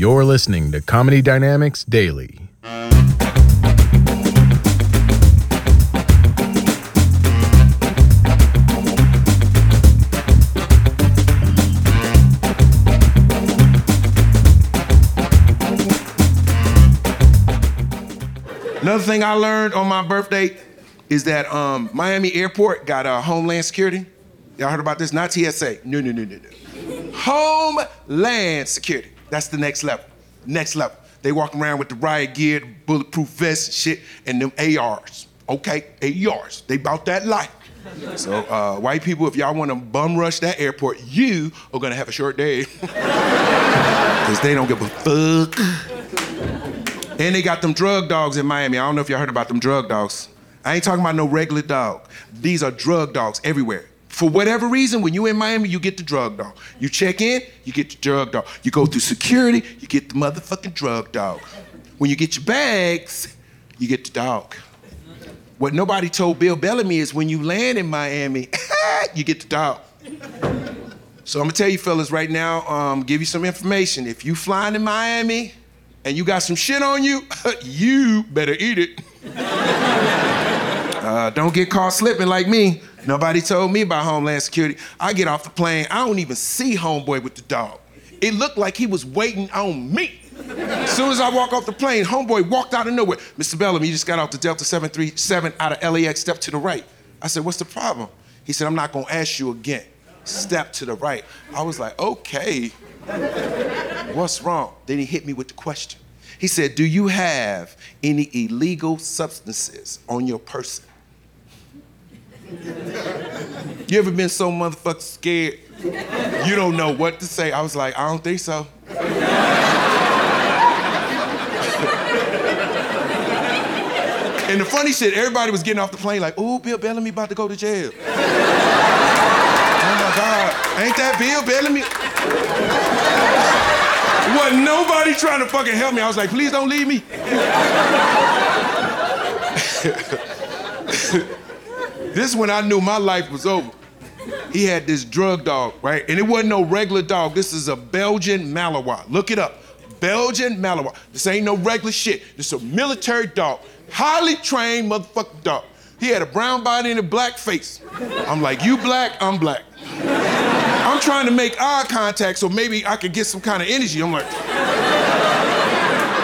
You're listening to Comedy Dynamics Daily. Another thing I learned on my birthday is that um, Miami Airport got a uh, Homeland Security. Y'all heard about this? Not TSA. No, no, no, no, no. Homeland Security. That's the next level. Next level. They walk around with the riot gear, bulletproof vests, shit, and them ARs. Okay, ARs. They bout that life. So, uh, white people, if y'all want to bum rush that airport, you are gonna have a short day. Because they don't give a fuck. And they got them drug dogs in Miami. I don't know if y'all heard about them drug dogs. I ain't talking about no regular dog. These are drug dogs everywhere. For whatever reason, when you in Miami, you get the drug dog. You check in, you get the drug dog. You go through security, you get the motherfucking drug dog. When you get your bags, you get the dog. What nobody told Bill Bellamy is when you land in Miami, you get the dog. So I'm gonna tell you fellas right now, um, give you some information. If you flying in Miami, and you got some shit on you, you better eat it. uh, don't get caught slipping like me. Nobody told me about Homeland Security. I get off the plane, I don't even see Homeboy with the dog. It looked like he was waiting on me. As soon as I walk off the plane, Homeboy walked out of nowhere. Mr. Bellamy, you just got off the Delta 737 out of LAX, step to the right. I said, What's the problem? He said, I'm not gonna ask you again. Step to the right. I was like, Okay. What's wrong? Then he hit me with the question. He said, Do you have any illegal substances on your person? You ever been so motherfucking scared you don't know what to say? I was like, I don't think so. and the funny shit, everybody was getting off the plane like, ooh, Bill Bellamy about to go to jail. oh my God, ain't that Bill Bellamy? Wasn't nobody trying to fucking help me. I was like, please don't leave me. this when I knew my life was over. He had this drug dog, right? And it wasn't no regular dog. This is a Belgian Malinois. Look it up. Belgian Malinois. This ain't no regular shit. This is a military dog. Highly trained motherfucking dog. He had a brown body and a black face. I'm like, you black, I'm black. I'm trying to make eye contact so maybe I could get some kind of energy. I'm like,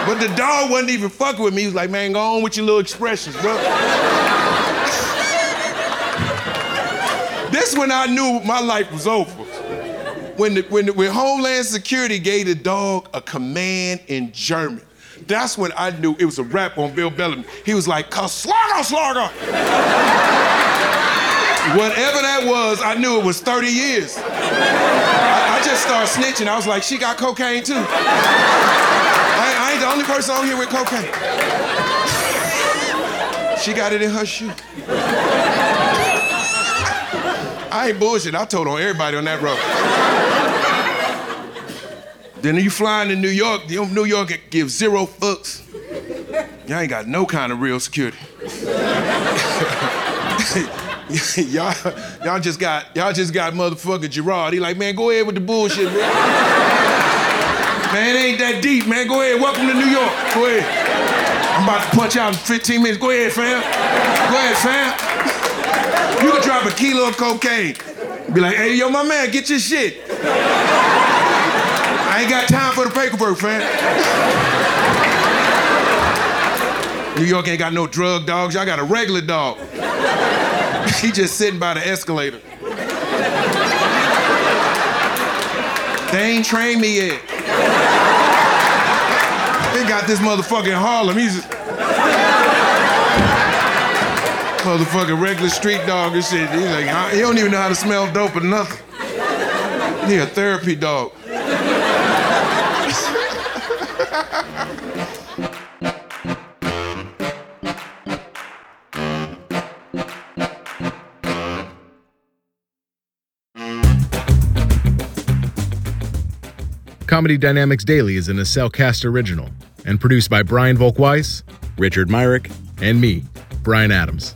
but the dog wasn't even fucking with me. He was like, man, go on with your little expressions, bro. This when I knew my life was over. When, the, when, the, when Homeland Security gave the dog a command in German. That's when I knew it was a rap on Bill Bellamy. He was like, Slaughter, slaughter. Whatever that was, I knew it was 30 years. I, I, just started snitching. I was like, she got cocaine too. I, I ain't the only person on here with cocaine. She got it in her shoe. I ain't bullshit. I told on everybody on that road. then you flying to New York, New York gives zero fucks. Y'all ain't got no kind of real security. y'all, y'all just got y'all just got motherfucker Gerard. He like, man, go ahead with the bullshit, man. man, it ain't that deep, man. Go ahead. Welcome to New York. Go ahead. I'm about to punch out in 15 minutes. Go ahead, fam. Go ahead, fam. You can drop a kilo of cocaine. Be like, hey, yo, my man, get your shit. I ain't got time for the paperwork, fam. New York ain't got no drug dogs. Y'all got a regular dog. he just sitting by the escalator. They ain't trained me yet. They got this motherfucker in Harlem. He's a motherfucking regular street dog and shit. He's like, he don't even know how to smell dope or nothing. He a therapy dog. Comedy Dynamics Daily is an Acelcast original and produced by Brian Volk-Weiss, Richard Myrick, and me, Brian Adams.